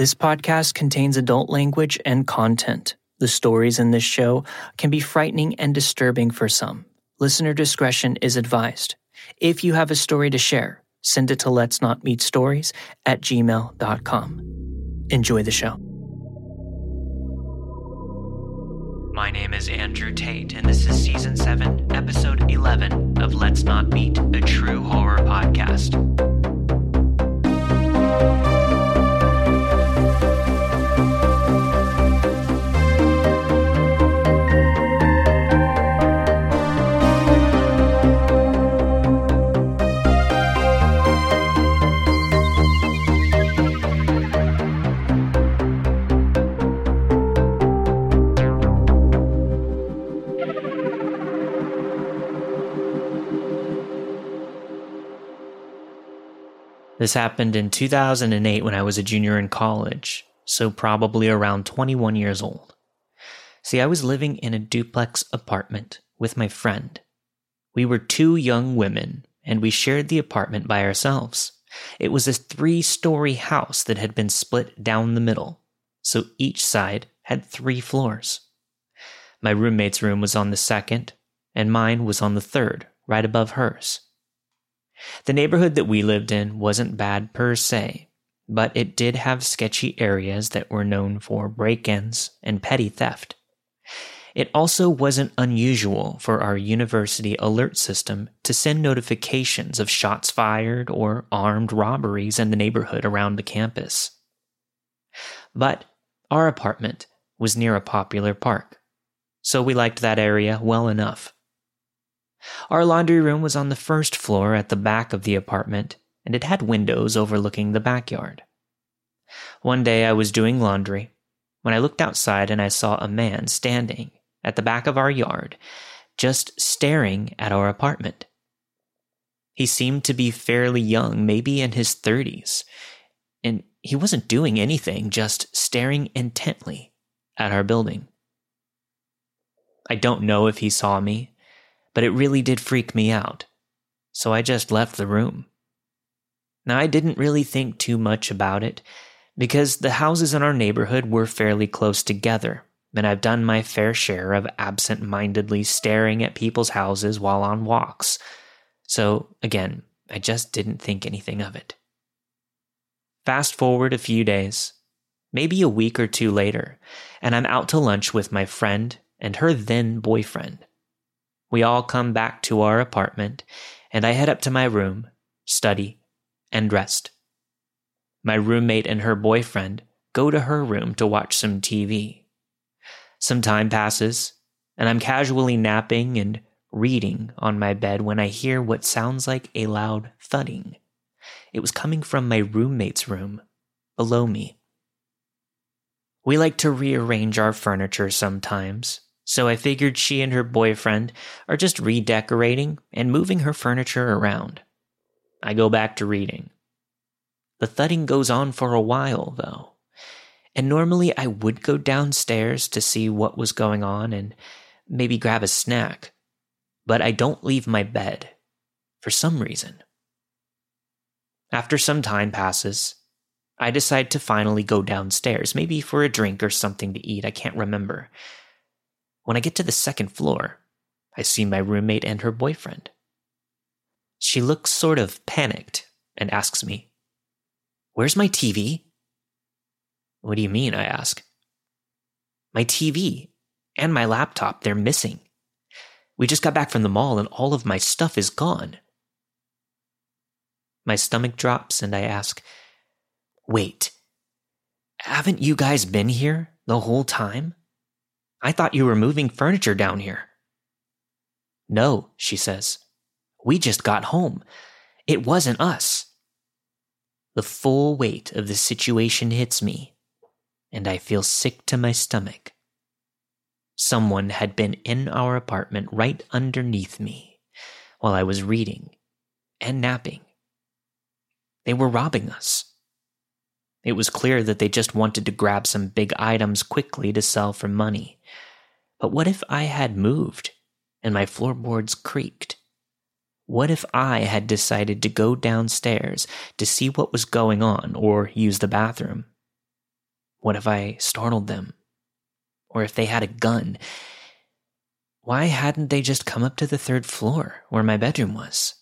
This podcast contains adult language and content. The stories in this show can be frightening and disturbing for some. Listener discretion is advised. If you have a story to share, send it to let's not meet stories at gmail.com. Enjoy the show. My name is Andrew Tate, and this is season 7, episode 11 of Let's Not Meet, a true horror podcast. This happened in 2008 when I was a junior in college, so probably around 21 years old. See, I was living in a duplex apartment with my friend. We were two young women, and we shared the apartment by ourselves. It was a three story house that had been split down the middle, so each side had three floors. My roommate's room was on the second, and mine was on the third, right above hers. The neighborhood that we lived in wasn't bad per se, but it did have sketchy areas that were known for break ins and petty theft. It also wasn't unusual for our university alert system to send notifications of shots fired or armed robberies in the neighborhood around the campus. But our apartment was near a popular park, so we liked that area well enough. Our laundry room was on the first floor at the back of the apartment, and it had windows overlooking the backyard. One day I was doing laundry when I looked outside and I saw a man standing at the back of our yard, just staring at our apartment. He seemed to be fairly young, maybe in his 30s, and he wasn't doing anything, just staring intently at our building. I don't know if he saw me but it really did freak me out. So I just left the room. Now, I didn't really think too much about it because the houses in our neighborhood were fairly close together, and I've done my fair share of absent mindedly staring at people's houses while on walks. So, again, I just didn't think anything of it. Fast forward a few days, maybe a week or two later, and I'm out to lunch with my friend and her then boyfriend. We all come back to our apartment, and I head up to my room, study, and rest. My roommate and her boyfriend go to her room to watch some TV. Some time passes, and I'm casually napping and reading on my bed when I hear what sounds like a loud thudding. It was coming from my roommate's room, below me. We like to rearrange our furniture sometimes, so I figured she and her boyfriend are just redecorating and moving her furniture around. I go back to reading. The thudding goes on for a while, though. And normally I would go downstairs to see what was going on and maybe grab a snack. But I don't leave my bed for some reason. After some time passes, I decide to finally go downstairs, maybe for a drink or something to eat, I can't remember. When I get to the second floor, I see my roommate and her boyfriend. She looks sort of panicked and asks me, Where's my TV? What do you mean? I ask. My TV and my laptop, they're missing. We just got back from the mall and all of my stuff is gone. My stomach drops and I ask, Wait, haven't you guys been here the whole time? I thought you were moving furniture down here. No, she says. We just got home. It wasn't us. The full weight of the situation hits me, and I feel sick to my stomach. Someone had been in our apartment right underneath me while I was reading and napping. They were robbing us. It was clear that they just wanted to grab some big items quickly to sell for money. But what if I had moved and my floorboards creaked? What if I had decided to go downstairs to see what was going on or use the bathroom? What if I startled them? Or if they had a gun? Why hadn't they just come up to the third floor where my bedroom was?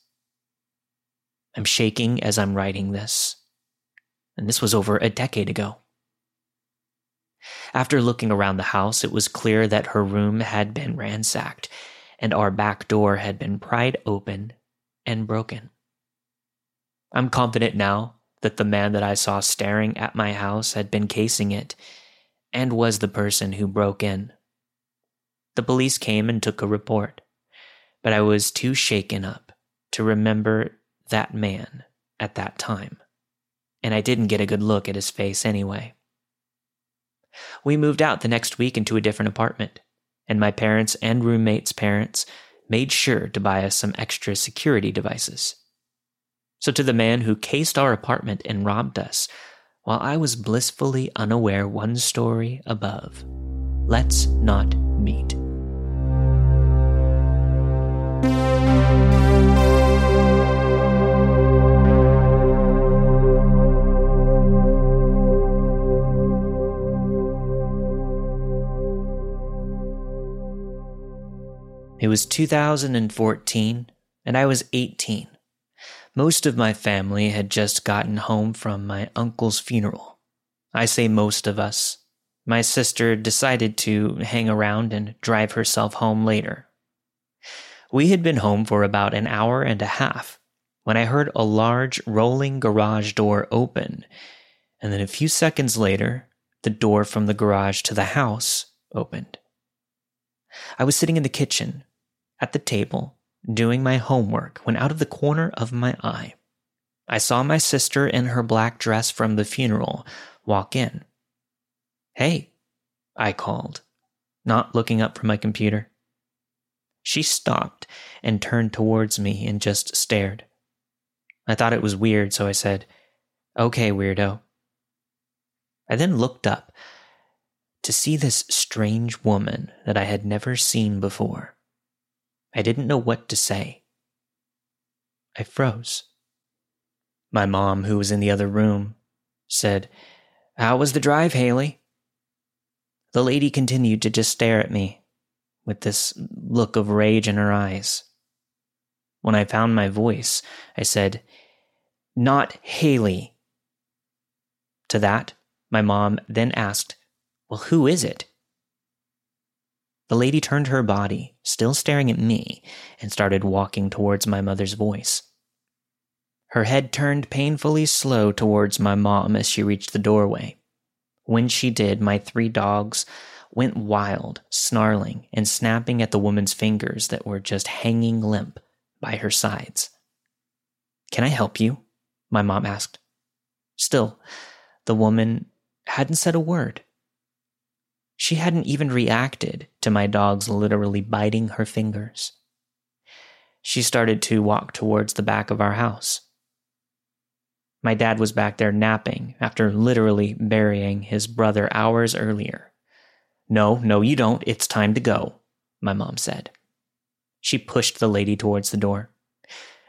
I'm shaking as I'm writing this, and this was over a decade ago. After looking around the house, it was clear that her room had been ransacked, and our back door had been pried open and broken. I'm confident now that the man that I saw staring at my house had been casing it and was the person who broke in. The police came and took a report, but I was too shaken up to remember that man at that time, and I didn't get a good look at his face anyway. We moved out the next week into a different apartment, and my parents and roommates' parents made sure to buy us some extra security devices. So, to the man who cased our apartment and robbed us, while I was blissfully unaware one story above, let's not meet. It was 2014, and I was 18. Most of my family had just gotten home from my uncle's funeral. I say most of us. My sister decided to hang around and drive herself home later. We had been home for about an hour and a half when I heard a large rolling garage door open, and then a few seconds later, the door from the garage to the house opened. I was sitting in the kitchen, at the table, doing my homework, when out of the corner of my eye, I saw my sister in her black dress from the funeral walk in. Hey, I called, not looking up from my computer. She stopped and turned towards me and just stared. I thought it was weird, so I said, Okay, weirdo. I then looked up to see this strange woman that I had never seen before. I didn't know what to say. I froze. My mom, who was in the other room, said, How was the drive, Haley? The lady continued to just stare at me with this look of rage in her eyes. When I found my voice, I said, Not Haley. To that, my mom then asked, Well, who is it? The lady turned her body, still staring at me, and started walking towards my mother's voice. Her head turned painfully slow towards my mom as she reached the doorway. When she did, my three dogs went wild, snarling and snapping at the woman's fingers that were just hanging limp by her sides. Can I help you? My mom asked. Still, the woman hadn't said a word. She hadn't even reacted to my dogs literally biting her fingers. She started to walk towards the back of our house. My dad was back there napping after literally burying his brother hours earlier. No, no, you don't. It's time to go, my mom said. She pushed the lady towards the door.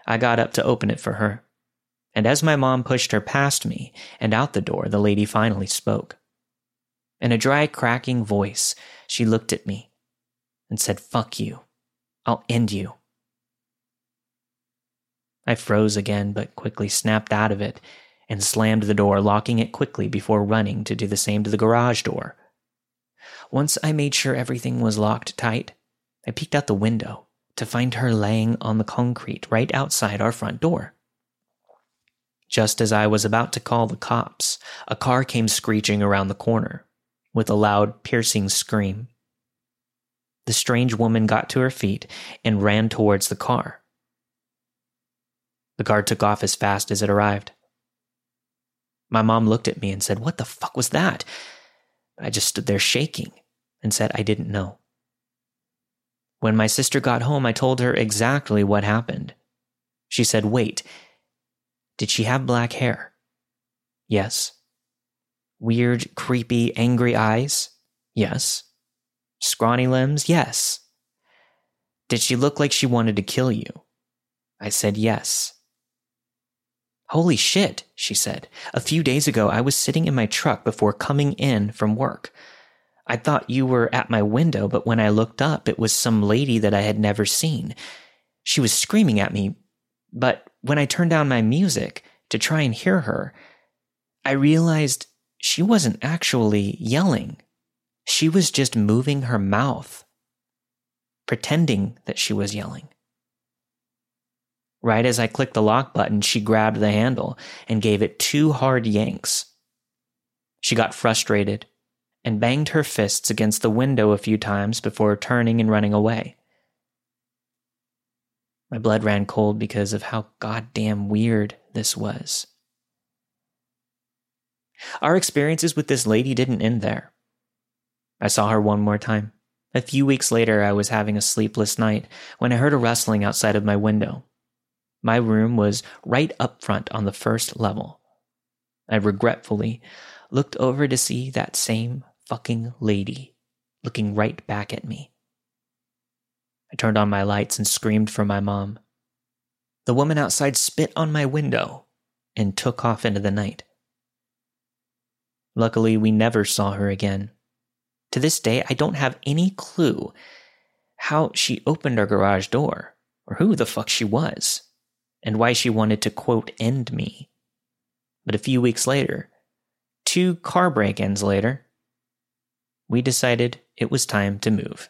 I got up to open it for her. And as my mom pushed her past me and out the door, the lady finally spoke. In a dry, cracking voice, she looked at me and said, Fuck you. I'll end you. I froze again, but quickly snapped out of it and slammed the door, locking it quickly before running to do the same to the garage door. Once I made sure everything was locked tight, I peeked out the window to find her laying on the concrete right outside our front door. Just as I was about to call the cops, a car came screeching around the corner with a loud, piercing scream. The strange woman got to her feet and ran towards the car. The car took off as fast as it arrived. My mom looked at me and said, What the fuck was that? I just stood there shaking and said I didn't know. When my sister got home, I told her exactly what happened. She said, Wait, did she have black hair? Yes. Weird, creepy, angry eyes? Yes. Scrawny limbs? Yes. Did she look like she wanted to kill you? I said yes. Holy shit, she said. A few days ago, I was sitting in my truck before coming in from work. I thought you were at my window, but when I looked up, it was some lady that I had never seen. She was screaming at me, but when I turned down my music to try and hear her, I realized she wasn't actually yelling. She was just moving her mouth, pretending that she was yelling. Right as I clicked the lock button, she grabbed the handle and gave it two hard yanks. She got frustrated and banged her fists against the window a few times before turning and running away. My blood ran cold because of how goddamn weird this was. Our experiences with this lady didn't end there. I saw her one more time. A few weeks later, I was having a sleepless night when I heard a rustling outside of my window. My room was right up front on the first level. I regretfully looked over to see that same fucking lady looking right back at me. I turned on my lights and screamed for my mom. The woman outside spit on my window and took off into the night. Luckily, we never saw her again. To this day, I don't have any clue how she opened our garage door or who the fuck she was and why she wanted to quote end me. But a few weeks later, two car break ins later, we decided it was time to move.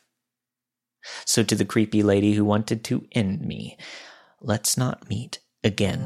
So, to the creepy lady who wanted to end me, let's not meet again.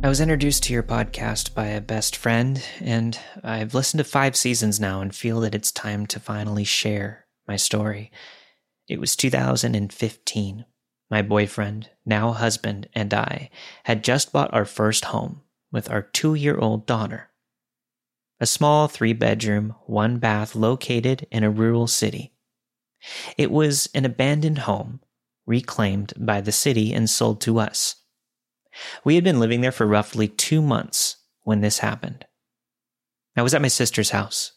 I was introduced to your podcast by a best friend, and I've listened to five seasons now and feel that it's time to finally share my story. It was 2015. My boyfriend, now husband, and I had just bought our first home with our two year old daughter. A small three bedroom, one bath located in a rural city. It was an abandoned home, reclaimed by the city and sold to us. We had been living there for roughly two months when this happened. I was at my sister's house,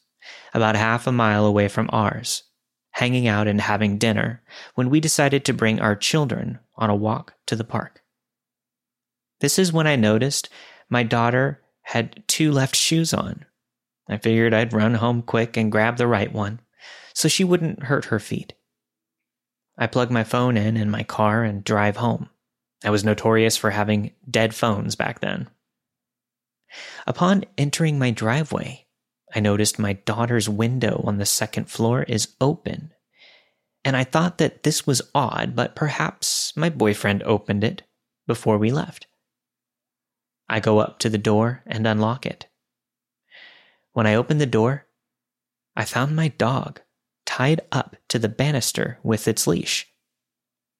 about half a mile away from ours, hanging out and having dinner when we decided to bring our children on a walk to the park. This is when I noticed my daughter had two left shoes on. I figured I'd run home quick and grab the right one so she wouldn't hurt her feet. I plug my phone in in my car and drive home. I was notorious for having dead phones back then. Upon entering my driveway, I noticed my daughter's window on the second floor is open. And I thought that this was odd, but perhaps my boyfriend opened it before we left. I go up to the door and unlock it. When I opened the door, I found my dog tied up to the banister with its leash,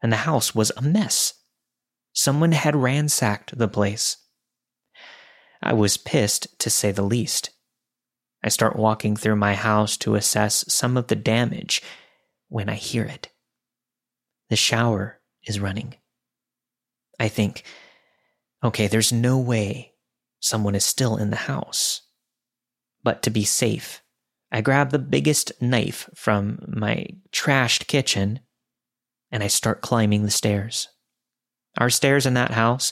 and the house was a mess. Someone had ransacked the place. I was pissed, to say the least. I start walking through my house to assess some of the damage when I hear it. The shower is running. I think, okay, there's no way someone is still in the house. But to be safe, I grab the biggest knife from my trashed kitchen and I start climbing the stairs. Our stairs in that house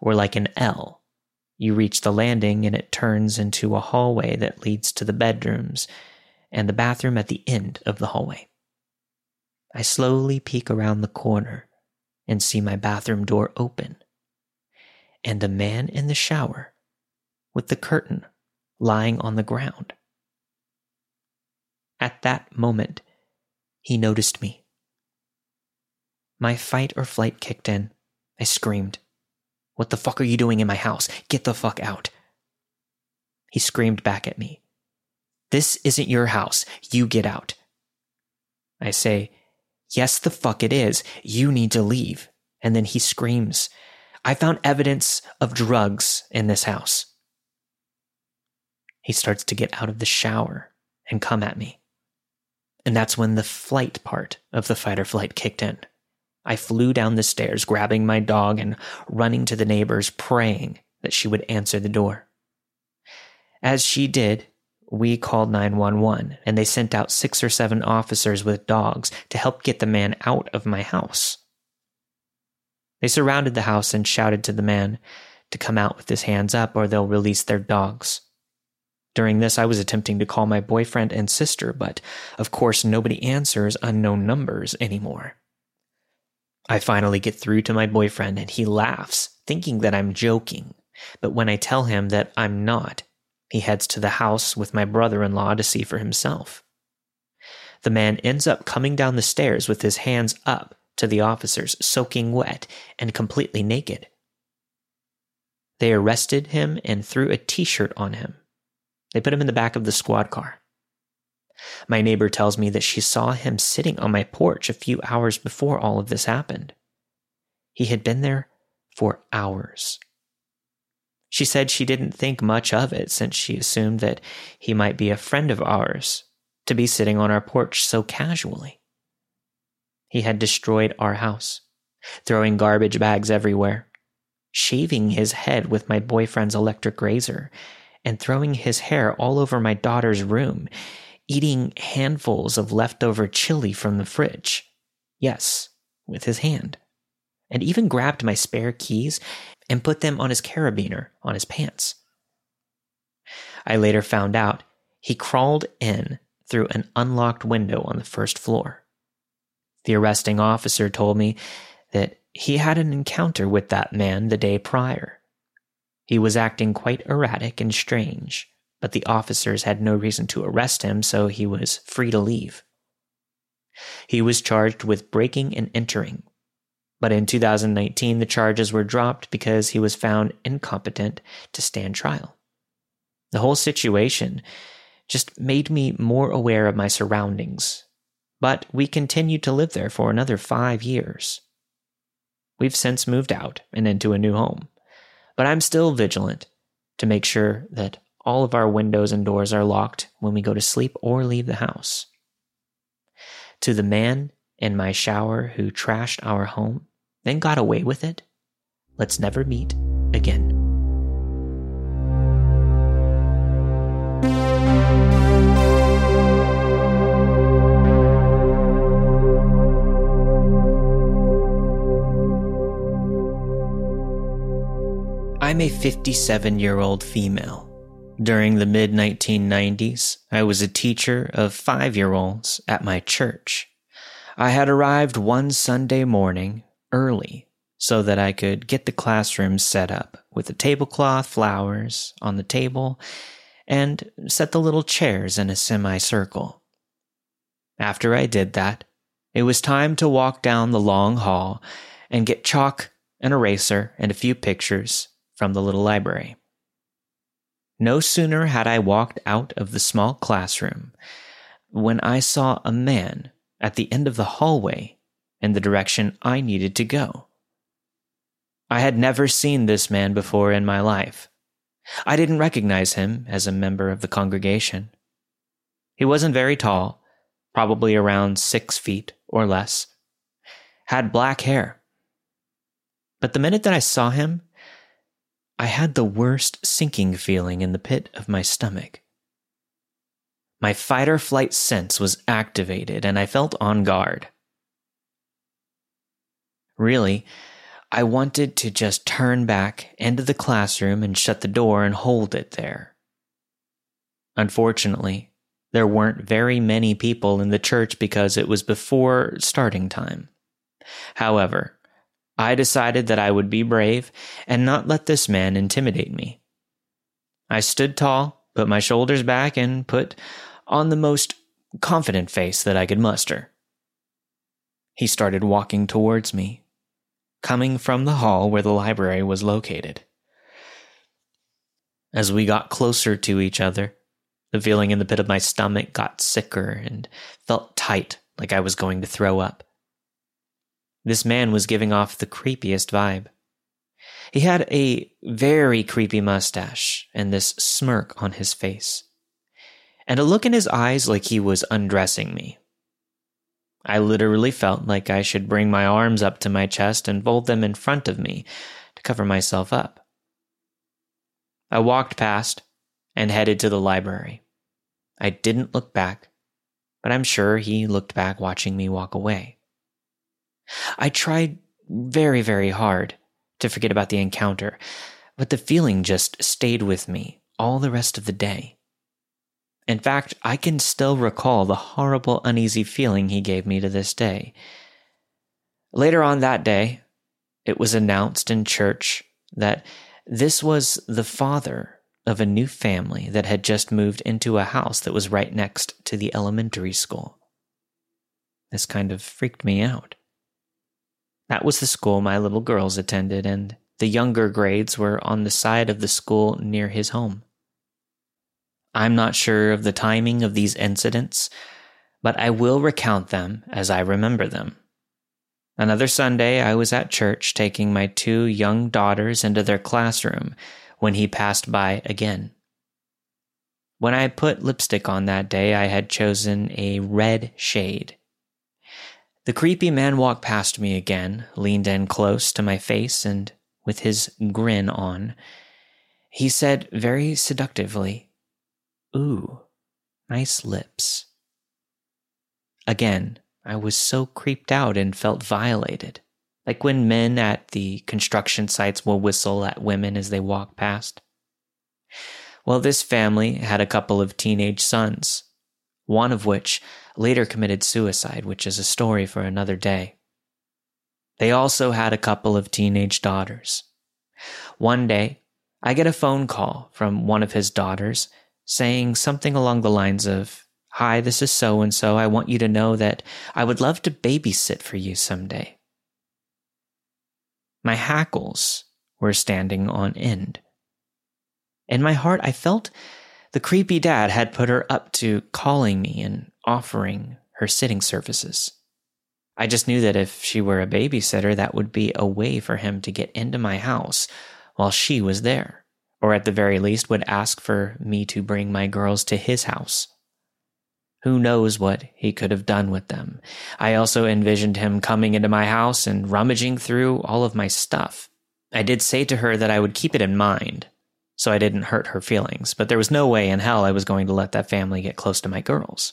were like an L. You reach the landing and it turns into a hallway that leads to the bedrooms and the bathroom at the end of the hallway. I slowly peek around the corner and see my bathroom door open and a man in the shower with the curtain lying on the ground. At that moment, he noticed me. My fight or flight kicked in. I screamed. What the fuck are you doing in my house? Get the fuck out. He screamed back at me. This isn't your house. You get out. I say, Yes, the fuck it is. You need to leave. And then he screams, I found evidence of drugs in this house. He starts to get out of the shower and come at me. And that's when the flight part of the fight or flight kicked in. I flew down the stairs, grabbing my dog and running to the neighbors, praying that she would answer the door. As she did, we called 911 and they sent out six or seven officers with dogs to help get the man out of my house. They surrounded the house and shouted to the man to come out with his hands up or they'll release their dogs. During this, I was attempting to call my boyfriend and sister, but of course, nobody answers unknown numbers anymore. I finally get through to my boyfriend and he laughs, thinking that I'm joking. But when I tell him that I'm not, he heads to the house with my brother in law to see for himself. The man ends up coming down the stairs with his hands up to the officers, soaking wet and completely naked. They arrested him and threw a t shirt on him. They put him in the back of the squad car. My neighbor tells me that she saw him sitting on my porch a few hours before all of this happened. He had been there for hours. She said she didn't think much of it since she assumed that he might be a friend of ours to be sitting on our porch so casually. He had destroyed our house, throwing garbage bags everywhere, shaving his head with my boyfriend's electric razor, and throwing his hair all over my daughter's room, eating handfuls of leftover chili from the fridge. Yes, with his hand. And even grabbed my spare keys and put them on his carabiner on his pants. I later found out he crawled in through an unlocked window on the first floor. The arresting officer told me that he had an encounter with that man the day prior he was acting quite erratic and strange, but the officers had no reason to arrest him, so he was free to leave. He was charged with breaking and entering, but in 2019 the charges were dropped because he was found incompetent to stand trial. The whole situation just made me more aware of my surroundings, but we continued to live there for another five years. We've since moved out and into a new home but I'm still vigilant to make sure that all of our windows and doors are locked when we go to sleep or leave the house. To the man in my shower who trashed our home, then got away with it, let's never meet again. I'm a 57 year old female during the mid 1990s, I was a teacher of five year olds at my church. I had arrived one Sunday morning early so that I could get the classroom set up with a tablecloth, flowers on the table, and set the little chairs in a semicircle. After I did that, it was time to walk down the long hall and get chalk, an eraser, and a few pictures from the little library. No sooner had I walked out of the small classroom when I saw a man at the end of the hallway in the direction I needed to go. I had never seen this man before in my life. I didn't recognize him as a member of the congregation. He wasn't very tall, probably around six feet or less, had black hair. But the minute that I saw him, I had the worst sinking feeling in the pit of my stomach. My fight or flight sense was activated and I felt on guard. Really, I wanted to just turn back into the classroom and shut the door and hold it there. Unfortunately, there weren't very many people in the church because it was before starting time. However, I decided that I would be brave and not let this man intimidate me. I stood tall, put my shoulders back, and put on the most confident face that I could muster. He started walking towards me, coming from the hall where the library was located. As we got closer to each other, the feeling in the pit of my stomach got sicker and felt tight like I was going to throw up. This man was giving off the creepiest vibe. He had a very creepy mustache and this smirk on his face, and a look in his eyes like he was undressing me. I literally felt like I should bring my arms up to my chest and fold them in front of me to cover myself up. I walked past and headed to the library. I didn't look back, but I'm sure he looked back watching me walk away. I tried very, very hard to forget about the encounter, but the feeling just stayed with me all the rest of the day. In fact, I can still recall the horrible, uneasy feeling he gave me to this day. Later on that day, it was announced in church that this was the father of a new family that had just moved into a house that was right next to the elementary school. This kind of freaked me out. That was the school my little girls attended, and the younger grades were on the side of the school near his home. I'm not sure of the timing of these incidents, but I will recount them as I remember them. Another Sunday, I was at church taking my two young daughters into their classroom when he passed by again. When I put lipstick on that day, I had chosen a red shade. The creepy man walked past me again, leaned in close to my face, and with his grin on, he said very seductively, Ooh, nice lips. Again, I was so creeped out and felt violated, like when men at the construction sites will whistle at women as they walk past. Well, this family had a couple of teenage sons, one of which later committed suicide, which is a story for another day. They also had a couple of teenage daughters. One day, I get a phone call from one of his daughters saying something along the lines of, Hi, this is so and so. I want you to know that I would love to babysit for you someday. My hackles were standing on end. In my heart, I felt the creepy dad had put her up to calling me and offering her sitting services. I just knew that if she were a babysitter, that would be a way for him to get into my house while she was there or at the very least would ask for me to bring my girls to his house. Who knows what he could have done with them? I also envisioned him coming into my house and rummaging through all of my stuff. I did say to her that I would keep it in mind, so I didn't hurt her feelings, but there was no way in hell I was going to let that family get close to my girls.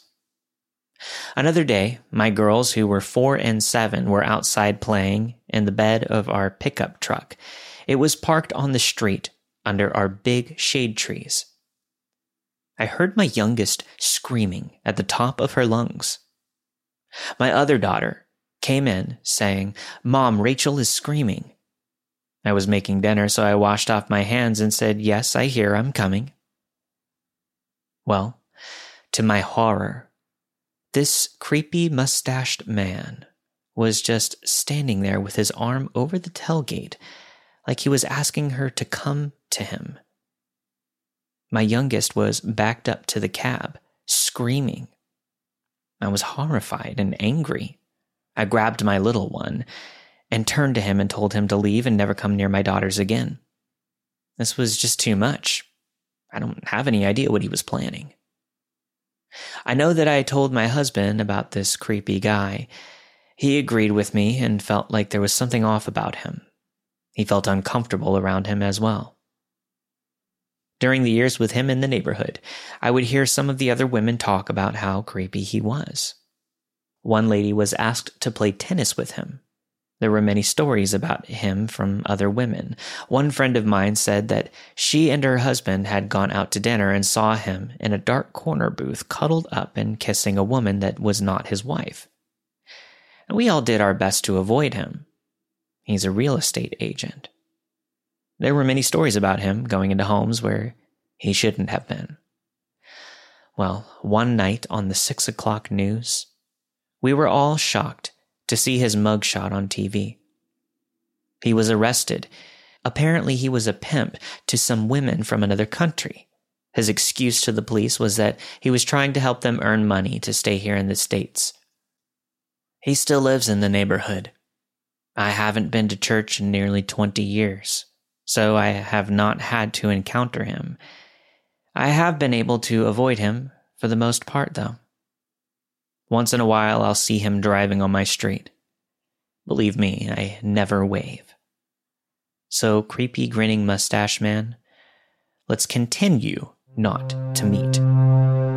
Another day, my girls, who were four and seven, were outside playing in the bed of our pickup truck, It was parked on the street under our big shade trees. I heard my youngest screaming at the top of her lungs. My other daughter came in saying, Mom, Rachel is screaming. I was making dinner, so I washed off my hands and said, Yes, I hear, I'm coming. Well, to my horror, this creepy mustached man was just standing there with his arm over the tailgate, like he was asking her to come to him. My youngest was backed up to the cab, screaming. I was horrified and angry. I grabbed my little one and turned to him and told him to leave and never come near my daughters again. This was just too much. I don't have any idea what he was planning. I know that I told my husband about this creepy guy. He agreed with me and felt like there was something off about him. He felt uncomfortable around him as well. During the years with him in the neighborhood, I would hear some of the other women talk about how creepy he was. One lady was asked to play tennis with him. There were many stories about him from other women. One friend of mine said that she and her husband had gone out to dinner and saw him in a dark corner booth cuddled up and kissing a woman that was not his wife. And we all did our best to avoid him. He's a real estate agent. There were many stories about him going into homes where he shouldn't have been. Well, one night on the six o'clock news, we were all shocked to see his mugshot on TV. He was arrested. Apparently, he was a pimp to some women from another country. His excuse to the police was that he was trying to help them earn money to stay here in the States. He still lives in the neighborhood. I haven't been to church in nearly 20 years so I have not had to encounter him. I have been able to avoid him for the most part, though. Once in a while, I'll see him driving on my street. Believe me, I never wave. So, creepy grinning mustache man, let's continue not to meet.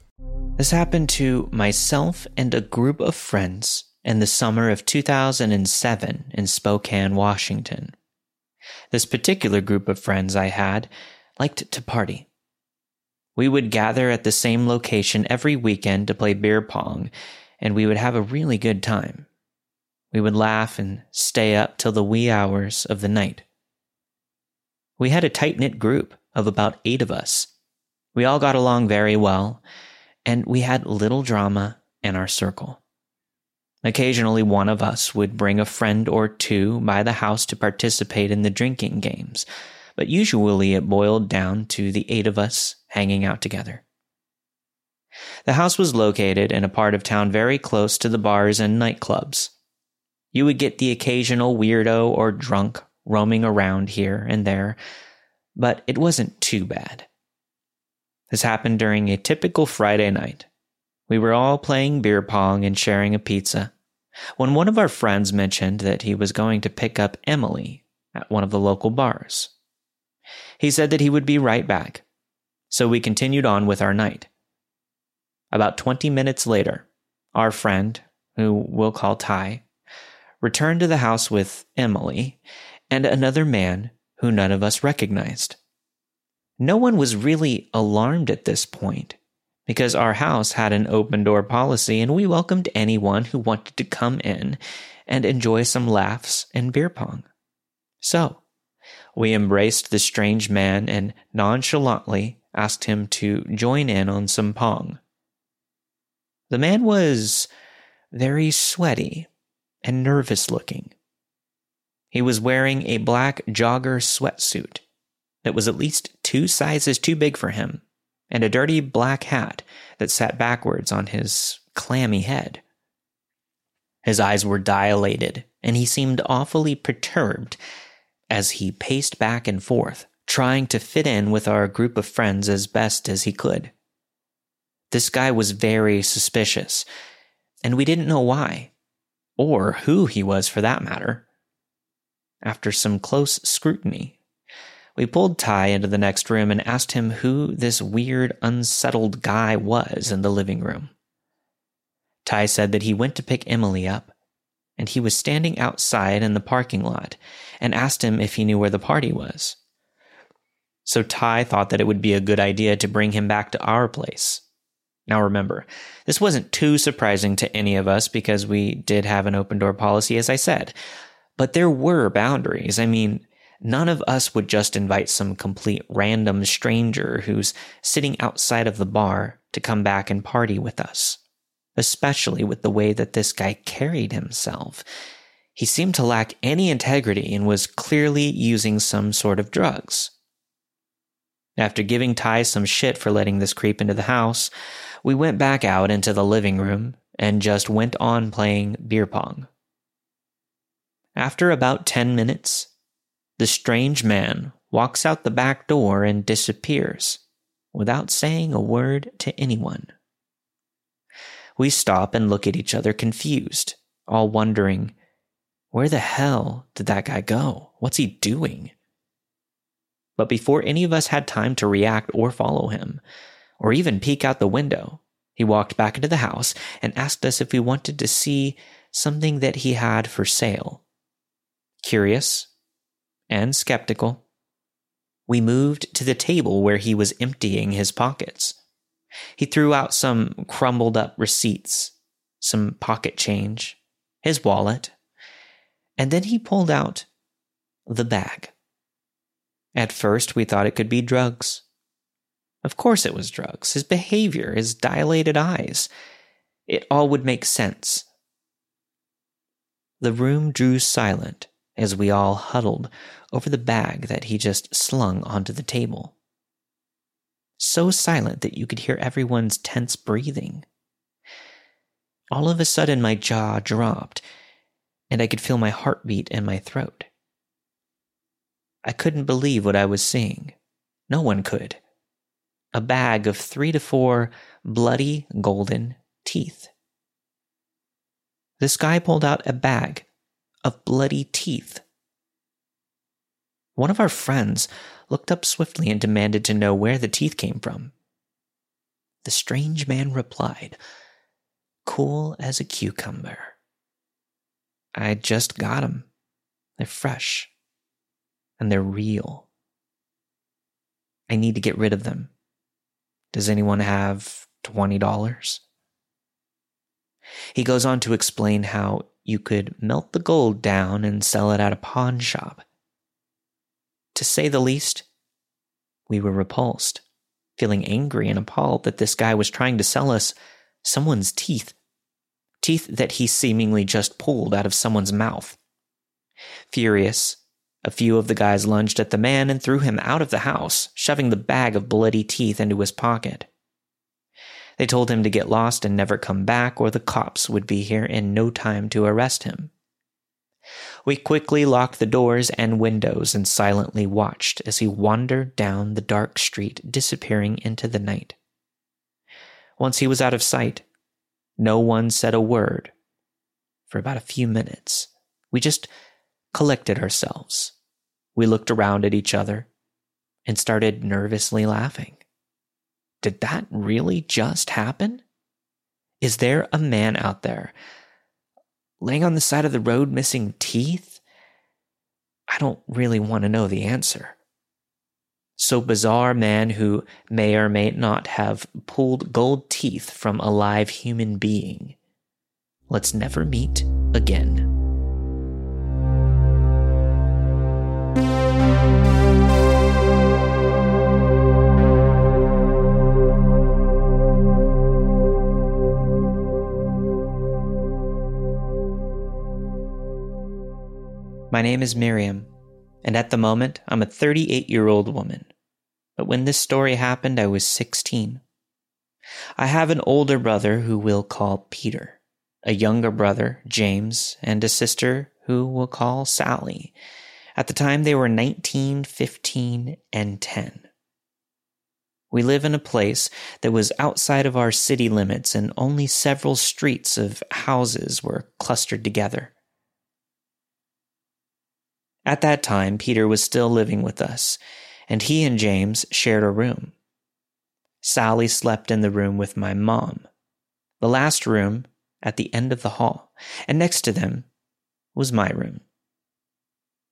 This happened to myself and a group of friends in the summer of 2007 in Spokane, Washington. This particular group of friends I had liked to party. We would gather at the same location every weekend to play beer pong, and we would have a really good time. We would laugh and stay up till the wee hours of the night. We had a tight knit group of about eight of us. We all got along very well, and we had little drama in our circle. Occasionally, one of us would bring a friend or two by the house to participate in the drinking games, but usually it boiled down to the eight of us hanging out together. The house was located in a part of town very close to the bars and nightclubs. You would get the occasional weirdo or drunk roaming around here and there, but it wasn't too bad. This happened during a typical Friday night. We were all playing beer pong and sharing a pizza when one of our friends mentioned that he was going to pick up Emily at one of the local bars. He said that he would be right back, so we continued on with our night. About 20 minutes later, our friend, who we'll call Ty, returned to the house with Emily and another man who none of us recognized. No one was really alarmed at this point because our house had an open door policy and we welcomed anyone who wanted to come in and enjoy some laughs and beer pong. So, we embraced the strange man and nonchalantly asked him to join in on some pong. The man was very sweaty and nervous looking. He was wearing a black jogger sweatsuit that was at least two sizes too big for him, and a dirty black hat that sat backwards on his clammy head. His eyes were dilated, and he seemed awfully perturbed as he paced back and forth, trying to fit in with our group of friends as best as he could. This guy was very suspicious, and we didn't know why, or who he was for that matter. After some close scrutiny, we pulled Ty into the next room and asked him who this weird, unsettled guy was in the living room. Ty said that he went to pick Emily up, and he was standing outside in the parking lot and asked him if he knew where the party was. So Ty thought that it would be a good idea to bring him back to our place. Now remember, this wasn't too surprising to any of us because we did have an open door policy, as I said. But there were boundaries. I mean, none of us would just invite some complete random stranger who's sitting outside of the bar to come back and party with us, especially with the way that this guy carried himself. He seemed to lack any integrity and was clearly using some sort of drugs. After giving Ty some shit for letting this creep into the house, we went back out into the living room and just went on playing beer pong. After about 10 minutes, the strange man walks out the back door and disappears without saying a word to anyone. We stop and look at each other confused, all wondering, where the hell did that guy go? What's he doing? But before any of us had time to react or follow him, or even peek out the window, he walked back into the house and asked us if we wanted to see something that he had for sale. Curious and skeptical, we moved to the table where he was emptying his pockets. He threw out some crumbled up receipts, some pocket change, his wallet, and then he pulled out the bag. At first, we thought it could be drugs. Of course, it was drugs. His behavior, his dilated eyes. It all would make sense. The room drew silent as we all huddled over the bag that he just slung onto the table. So silent that you could hear everyone's tense breathing. All of a sudden, my jaw dropped, and I could feel my heartbeat in my throat. I couldn't believe what I was seeing. No one could. A bag of three to four bloody golden teeth. This guy pulled out a bag of bloody teeth. One of our friends looked up swiftly and demanded to know where the teeth came from. The strange man replied, Cool as a cucumber. I just got 'em. They're fresh and they're real. I need to get rid of them. Does anyone have $20? He goes on to explain how you could melt the gold down and sell it at a pawn shop. To say the least, we were repulsed, feeling angry and appalled that this guy was trying to sell us someone's teeth. Teeth that he seemingly just pulled out of someone's mouth. Furious, a few of the guys lunged at the man and threw him out of the house, shoving the bag of bloody teeth into his pocket. They told him to get lost and never come back, or the cops would be here in no time to arrest him. We quickly locked the doors and windows and silently watched as he wandered down the dark street, disappearing into the night. Once he was out of sight, no one said a word for about a few minutes. We just collected ourselves. We looked around at each other and started nervously laughing. Did that really just happen? Is there a man out there laying on the side of the road missing teeth? I don't really want to know the answer. So bizarre man who may or may not have pulled gold teeth from a live human being. Let's never meet again. My name is Miriam, and at the moment, I'm a 38 year old woman. But when this story happened, I was 16. I have an older brother who we'll call Peter, a younger brother, James, and a sister who we'll call Sally. At the time, they were 19, 15, and 10. We live in a place that was outside of our city limits, and only several streets of houses were clustered together. At that time, Peter was still living with us, and he and James shared a room. Sally slept in the room with my mom, the last room at the end of the hall, and next to them was my room.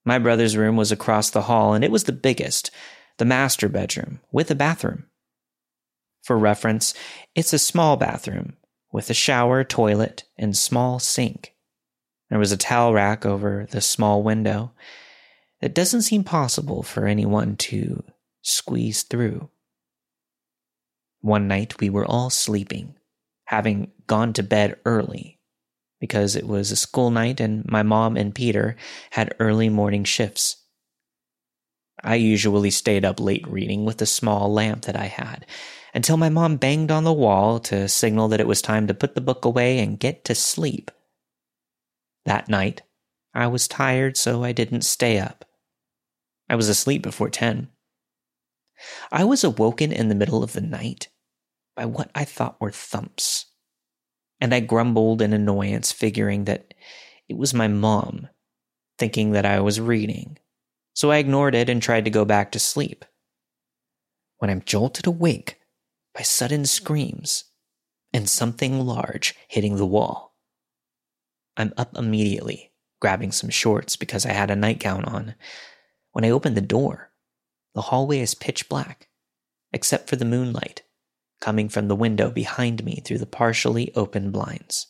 My brother's room was across the hall, and it was the biggest, the master bedroom, with a bathroom. For reference, it's a small bathroom with a shower, toilet, and small sink. There was a towel rack over the small window. It doesn't seem possible for anyone to squeeze through. One night we were all sleeping, having gone to bed early because it was a school night and my mom and Peter had early morning shifts. I usually stayed up late reading with the small lamp that I had until my mom banged on the wall to signal that it was time to put the book away and get to sleep. That night, I was tired, so I didn't stay up. I was asleep before 10. I was awoken in the middle of the night by what I thought were thumps, and I grumbled in annoyance, figuring that it was my mom, thinking that I was reading. So I ignored it and tried to go back to sleep. When I'm jolted awake by sudden screams and something large hitting the wall. I'm up immediately, grabbing some shorts because I had a nightgown on. When I open the door, the hallway is pitch black, except for the moonlight coming from the window behind me through the partially open blinds.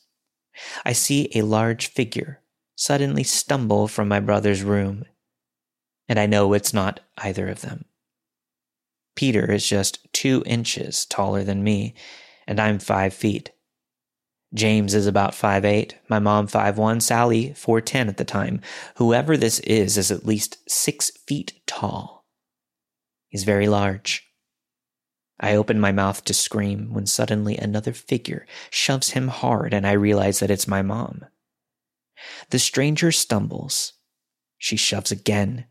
I see a large figure suddenly stumble from my brother's room, and I know it's not either of them. Peter is just two inches taller than me, and I'm five feet. James is about five eight. my mom five one. Sally 4'10 at the time. Whoever this is is at least 6 feet tall. He's very large. I open my mouth to scream when suddenly another figure shoves him hard and I realize that it's my mom. The stranger stumbles. She shoves again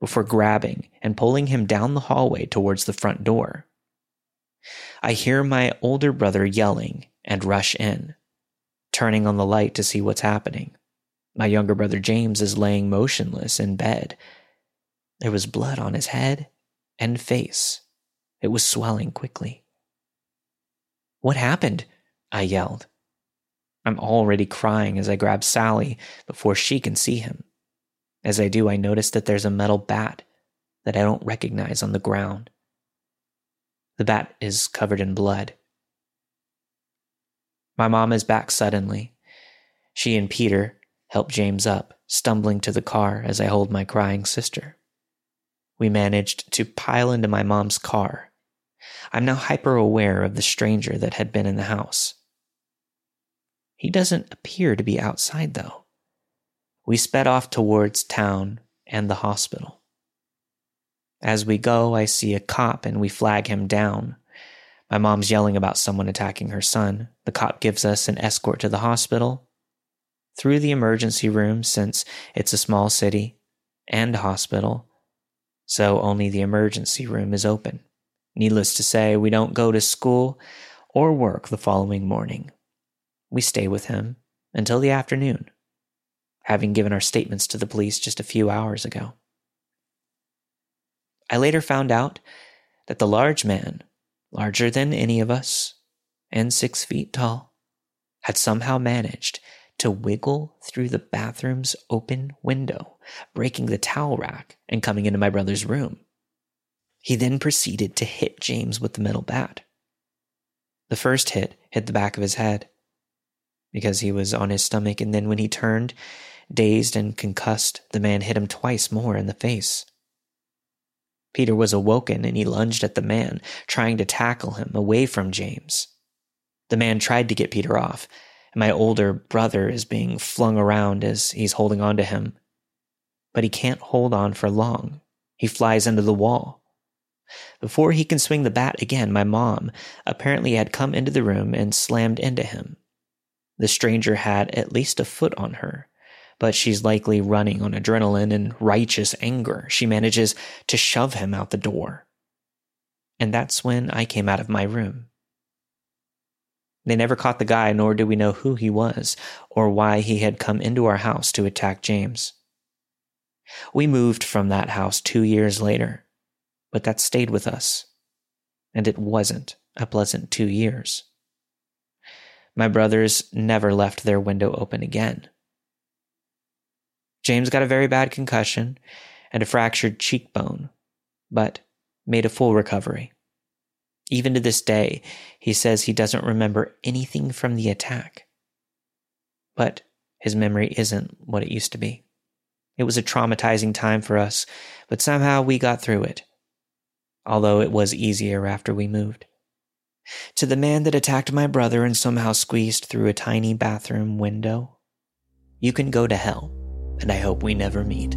before grabbing and pulling him down the hallway towards the front door. I hear my older brother yelling and rush in turning on the light to see what's happening. My younger brother James is laying motionless in bed. There was blood on his head and face. It was swelling quickly. What happened? I yelled. I'm already crying as I grab Sally before she can see him. As I do, I notice that there's a metal bat that I don't recognize on the ground. The bat is covered in blood. My mom is back suddenly. She and Peter help James up, stumbling to the car as I hold my crying sister. We managed to pile into my mom's car. I'm now hyper aware of the stranger that had been in the house. He doesn't appear to be outside, though. We sped off towards town and the hospital. As we go, I see a cop and we flag him down. My mom's yelling about someone attacking her son. The cop gives us an escort to the hospital. through the emergency room since it's a small city and hospital, so only the emergency room is open. Needless to say, we don't go to school or work the following morning. We stay with him until the afternoon, having given our statements to the police just a few hours ago. I later found out that the large man, larger than any of us and six feet tall, had somehow managed to wiggle through the bathroom's open window, breaking the towel rack and coming into my brother's room. He then proceeded to hit James with the metal bat. The first hit hit the back of his head because he was on his stomach, and then when he turned, dazed and concussed, the man hit him twice more in the face. Peter was awoken and he lunged at the man, trying to tackle him away from James. The man tried to get Peter off, and my older brother is being flung around as he's holding on to him. But he can't hold on for long. He flies into the wall. Before he can swing the bat again, my mom apparently had come into the room and slammed into him. The stranger had at least a foot on her, but she's likely running on adrenaline and righteous anger. She manages to shove him out the door. And that's when I came out of my room. They never caught the guy, nor do we know who he was or why he had come into our house to attack James. We moved from that house two years later but that stayed with us. And it wasn't a pleasant two years. My brothers never left their window open again. James got a very bad concussion and a fractured cheekbone, but made a full recovery. Even to this day, he says he doesn't remember anything from the attack. But his memory isn't what it used to be. It was a traumatizing time for us, but somehow we got through it although it was easier after we moved. To the man that attacked my brother and somehow squeezed through a tiny bathroom window, you can go to hell, and I hope we never meet.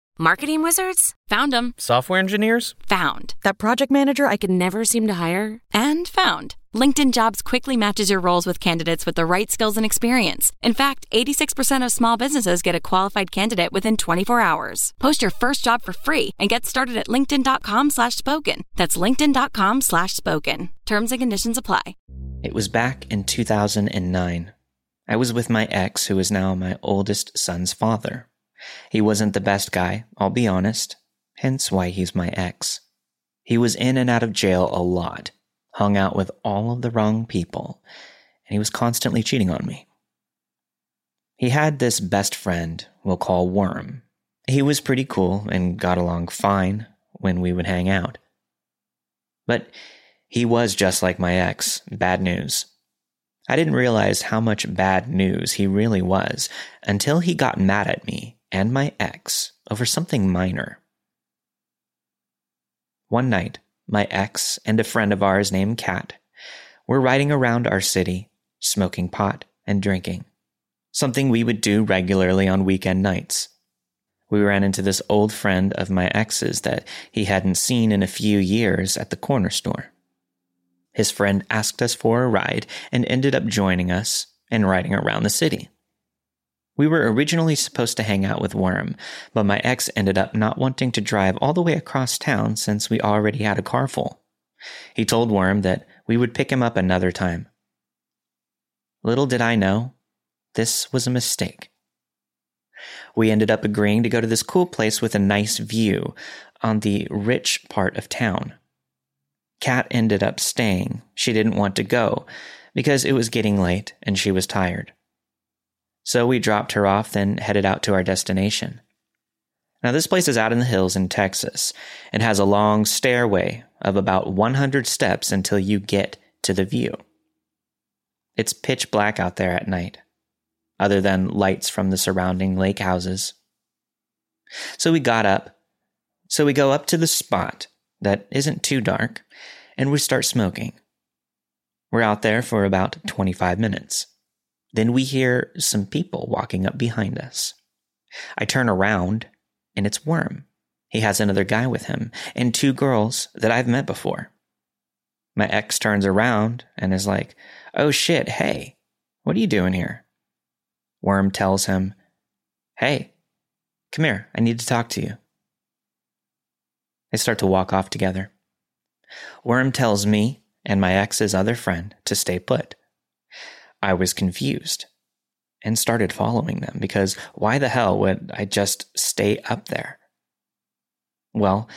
Marketing wizards? Found them. Software engineers? Found. That project manager I could never seem to hire? And found. LinkedIn Jobs quickly matches your roles with candidates with the right skills and experience. In fact, 86% of small businesses get a qualified candidate within 24 hours. Post your first job for free and get started at linkedin.com slash spoken. That's linkedin.com slash spoken. Terms and conditions apply. It was back in 2009. I was with my ex, who is now my oldest son's father. He wasn't the best guy, I'll be honest, hence why he's my ex. He was in and out of jail a lot hung out with all of the wrong people, and he was constantly cheating on me. He had this best friend we'll call Worm. He was pretty cool and got along fine when we would hang out. But he was just like my ex, bad news. I didn't realize how much bad news he really was until he got mad at me and my ex over something minor. One night, my ex, and a friend of ours named Kat were riding around our city, smoking pot and drinking, something we would do regularly on weekend nights. we ran into this old friend of my ex's that he hadn't seen in a few years at the corner store. His friend asked us for a ride and ended up joining us and riding around the city. We were originally supposed to hang out with Worm, but my ex ended up not wanting to drive all the way across town since we already had a car full. He told Worm that we would pick him up another time. Little did I know, this was a mistake. We ended up agreeing to go to this cool place with a nice view on the rich part of town. Kat ended up staying. She didn't want to go because it was getting late and she was tired. So we dropped her off, then headed out to our destination. Now, this place is out in the hills in Texas and has a long stairway of about 100 steps until you get to the view. It's pitch black out there at night, other than lights from the surrounding lake houses. So we got up. So we go up to the spot that isn't too dark and we start smoking. We're out there for about 25 minutes. Then we hear some people walking up behind us. I turn around, and it's Worm. He has another guy with him, and two girls that I've met before. My ex turns around and is like, Oh shit, hey, what are you doing here? Worm tells him, Hey, come here, I need to talk to you. They start to walk off together. Worm tells me and my ex's other friend to stay put. I was confused and started following them because why the hell would I just stay up there? Well,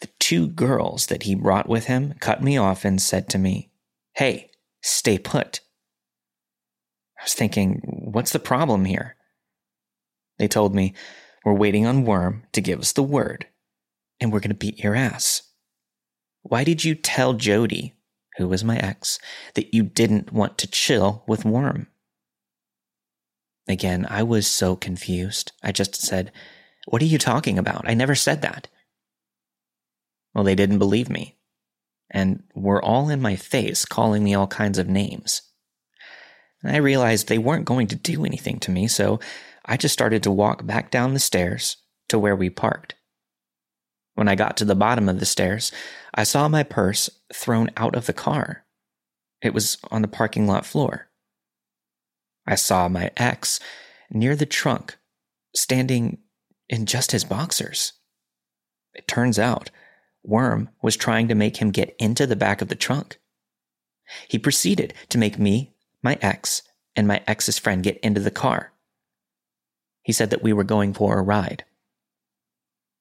the two girls that he brought with him cut me off and said to me, Hey, stay put. I was thinking, what's the problem here? They told me, We're waiting on Worm to give us the word, and we're going to beat your ass. Why did you tell Jody who was my ex, that you didn't want to chill with Worm. Again, I was so confused. I just said, What are you talking about? I never said that. Well, they didn't believe me and were all in my face calling me all kinds of names. I realized they weren't going to do anything to me, so I just started to walk back down the stairs to where we parked. When I got to the bottom of the stairs, I saw my purse thrown out of the car. It was on the parking lot floor. I saw my ex near the trunk, standing in just his boxers. It turns out Worm was trying to make him get into the back of the trunk. He proceeded to make me, my ex, and my ex's friend get into the car. He said that we were going for a ride.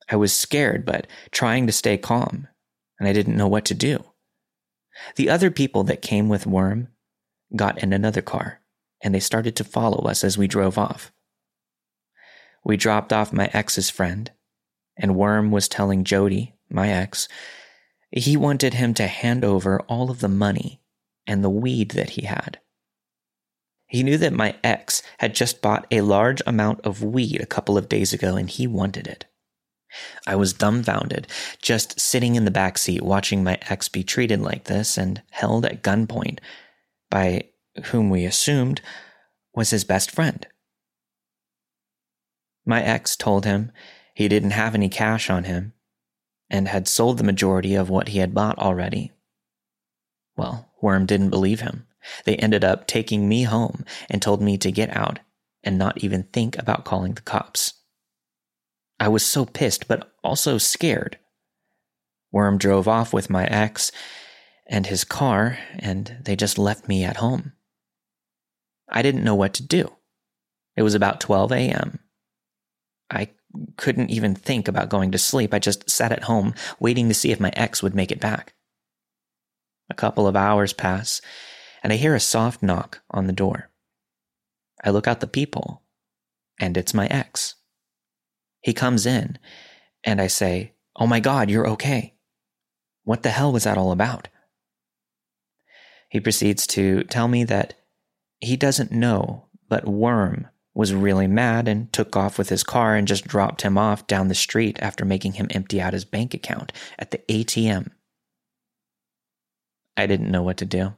I was scared, but trying to stay calm, and I didn't know what to do. The other people that came with Worm got in another car, and they started to follow us as we drove off. We dropped off my ex's friend, and Worm was telling Jody, my ex, he wanted him to hand over all of the money and the weed that he had. He knew that my ex had just bought a large amount of weed a couple of days ago and he wanted it. I was dumbfounded, just sitting in the back seat watching my ex be treated like this and held at gunpoint by whom we assumed was his best friend. My ex told him he didn't have any cash on him and had sold the majority of what he had bought already. Well, Worm didn't believe him. They ended up taking me home and told me to get out and not even think about calling the cops. I was so pissed, but also scared. Worm drove off with my ex and his car, and they just left me at home. I didn't know what to do. It was about 12 a.m. I couldn't even think about going to sleep. I just sat at home waiting to see if my ex would make it back. A couple of hours pass, and I hear a soft knock on the door. I look out the peephole, and it's my ex. He comes in, and I say, Oh my God, you're okay. What the hell was that all about? He proceeds to tell me that he doesn't know, but Worm was really mad and took off with his car and just dropped him off down the street after making him empty out his bank account at the ATM. I didn't know what to do.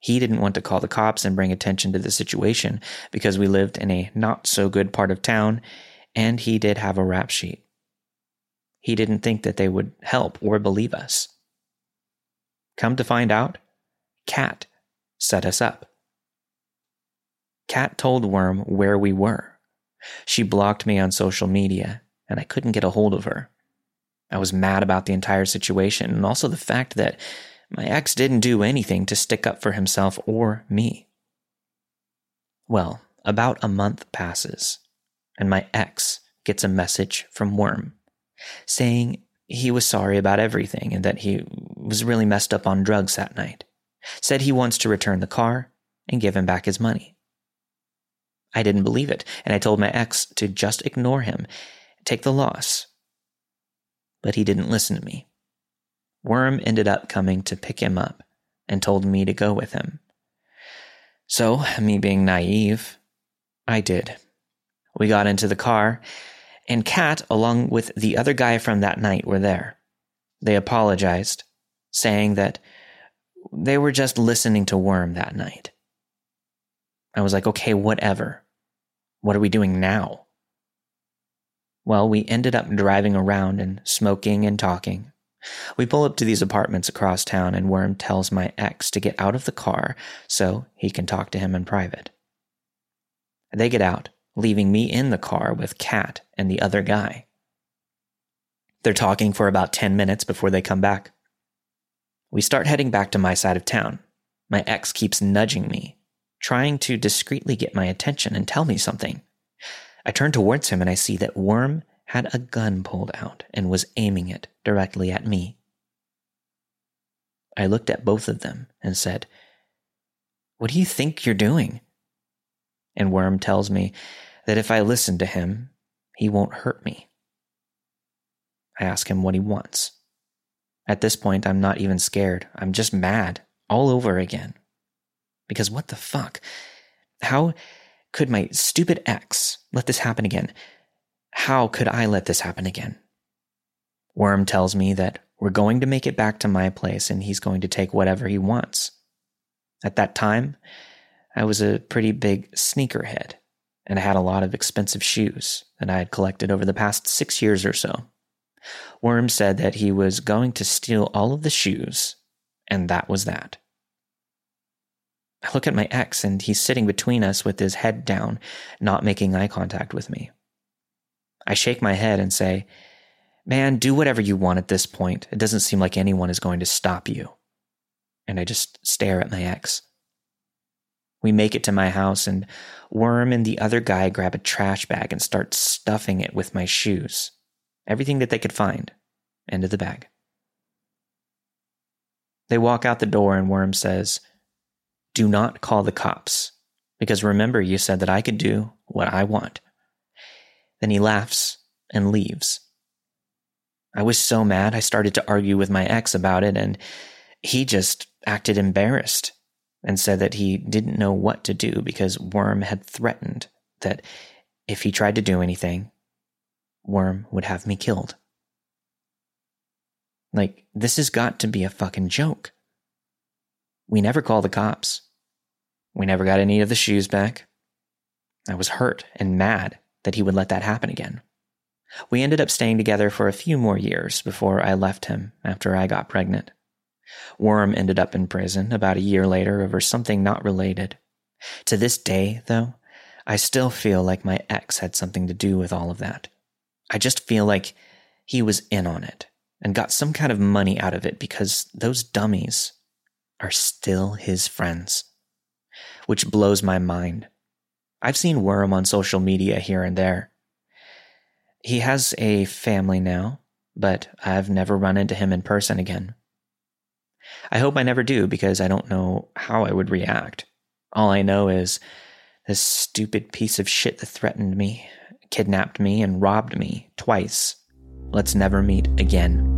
He didn't want to call the cops and bring attention to the situation because we lived in a not so good part of town and he did have a rap sheet. He didn't think that they would help or believe us. Come to find out, Kat set us up. Kat told Worm where we were. She blocked me on social media, and I couldn't get a hold of her. I was mad about the entire situation and also the fact that my ex didn't do anything to stick up for himself or me. Well, about a month passes, and my ex gets a message from Worm saying he was sorry about everything and that he was really messed up on drugs that night. Said he wants to return the car and give him back his money. I didn't believe it, and I told my ex to just ignore him, take the loss. But he didn't listen to me. Worm ended up coming to pick him up and told me to go with him. So, me being naive, I did. We got into the car, and Kat, along with the other guy from that night, were there. They apologized, saying that they were just listening to Worm that night. I was like, okay, whatever. What are we doing now? Well, we ended up driving around and smoking and talking. We pull up to these apartments across town, and Worm tells my ex to get out of the car so he can talk to him in private. They get out, leaving me in the car with Kat and the other guy. They're talking for about 10 minutes before they come back. We start heading back to my side of town. My ex keeps nudging me, trying to discreetly get my attention and tell me something. I turn towards him and I see that Worm had a gun pulled out and was aiming it directly at me. I looked at both of them and said, What do you think you're doing? And Worm tells me that if I listen to him, he won't hurt me. I ask him what he wants. At this point, I'm not even scared. I'm just mad all over again. Because what the fuck? How could my stupid ex let this happen again? How could I let this happen again? Worm tells me that we're going to make it back to my place and he's going to take whatever he wants. At that time, I was a pretty big sneakerhead and I had a lot of expensive shoes that I had collected over the past six years or so. Worm said that he was going to steal all of the shoes, and that was that. I look at my ex, and he's sitting between us with his head down, not making eye contact with me. I shake my head and say, Man, do whatever you want at this point. It doesn't seem like anyone is going to stop you. And I just stare at my ex. We make it to my house, and Worm and the other guy grab a trash bag and start stuffing it with my shoes. Everything that they could find into the bag. They walk out the door, and Worm says, Do not call the cops, because remember, you said that I could do what I want. Then he laughs and leaves. I was so mad, I started to argue with my ex about it, and he just acted embarrassed and said that he didn't know what to do because Worm had threatened that if he tried to do anything, Worm would have me killed. Like, this has got to be a fucking joke. We never called the cops. We never got any of the shoes back. I was hurt and mad that he would let that happen again. We ended up staying together for a few more years before I left him after I got pregnant. Worm ended up in prison about a year later over something not related. To this day, though, I still feel like my ex had something to do with all of that. I just feel like he was in on it and got some kind of money out of it because those dummies are still his friends. Which blows my mind I've seen Worm on social media here and there. He has a family now, but I've never run into him in person again. I hope I never do because I don't know how I would react. All I know is this stupid piece of shit that threatened me, kidnapped me, and robbed me twice. Let's never meet again.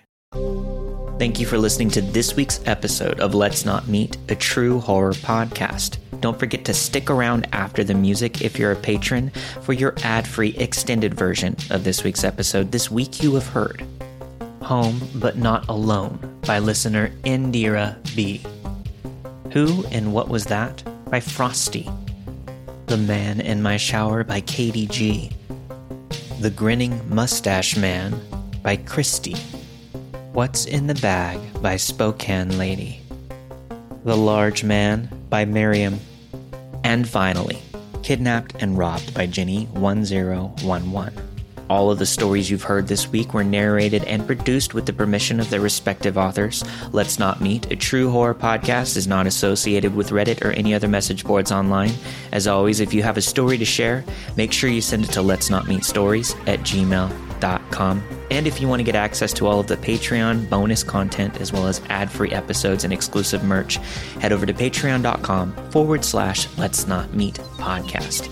Thank you for listening to this week's episode of Let's Not Meet, a true horror podcast. Don't forget to stick around after the music if you're a patron for your ad free extended version of this week's episode. This week you have heard Home But Not Alone by listener Indira B. Who and What Was That by Frosty. The Man in My Shower by Katie G. The Grinning Mustache Man by Christy. What's in the Bag by Spokane Lady. The Large Man by Miriam. And finally, Kidnapped and Robbed by Jenny 1011. All of the stories you've heard this week were narrated and produced with the permission of their respective authors. Let's Not Meet, a true horror podcast, is not associated with Reddit or any other message boards online. As always, if you have a story to share, make sure you send it to Let's Not Meet Stories at gmail.com. And if you want to get access to all of the Patreon bonus content as well as ad free episodes and exclusive merch, head over to patreon.com forward slash Let's Not Meet podcast.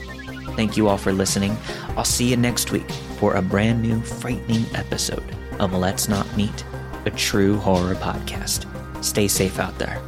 Thank you all for listening. I'll see you next week for a brand new, frightening episode of Let's Not Meet, a true horror podcast. Stay safe out there.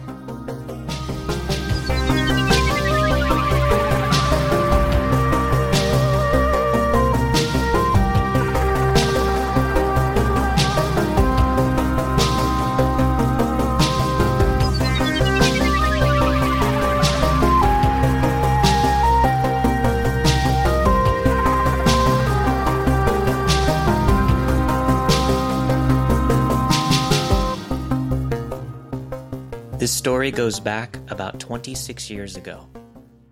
Goes back about 26 years ago,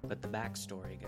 but the backstory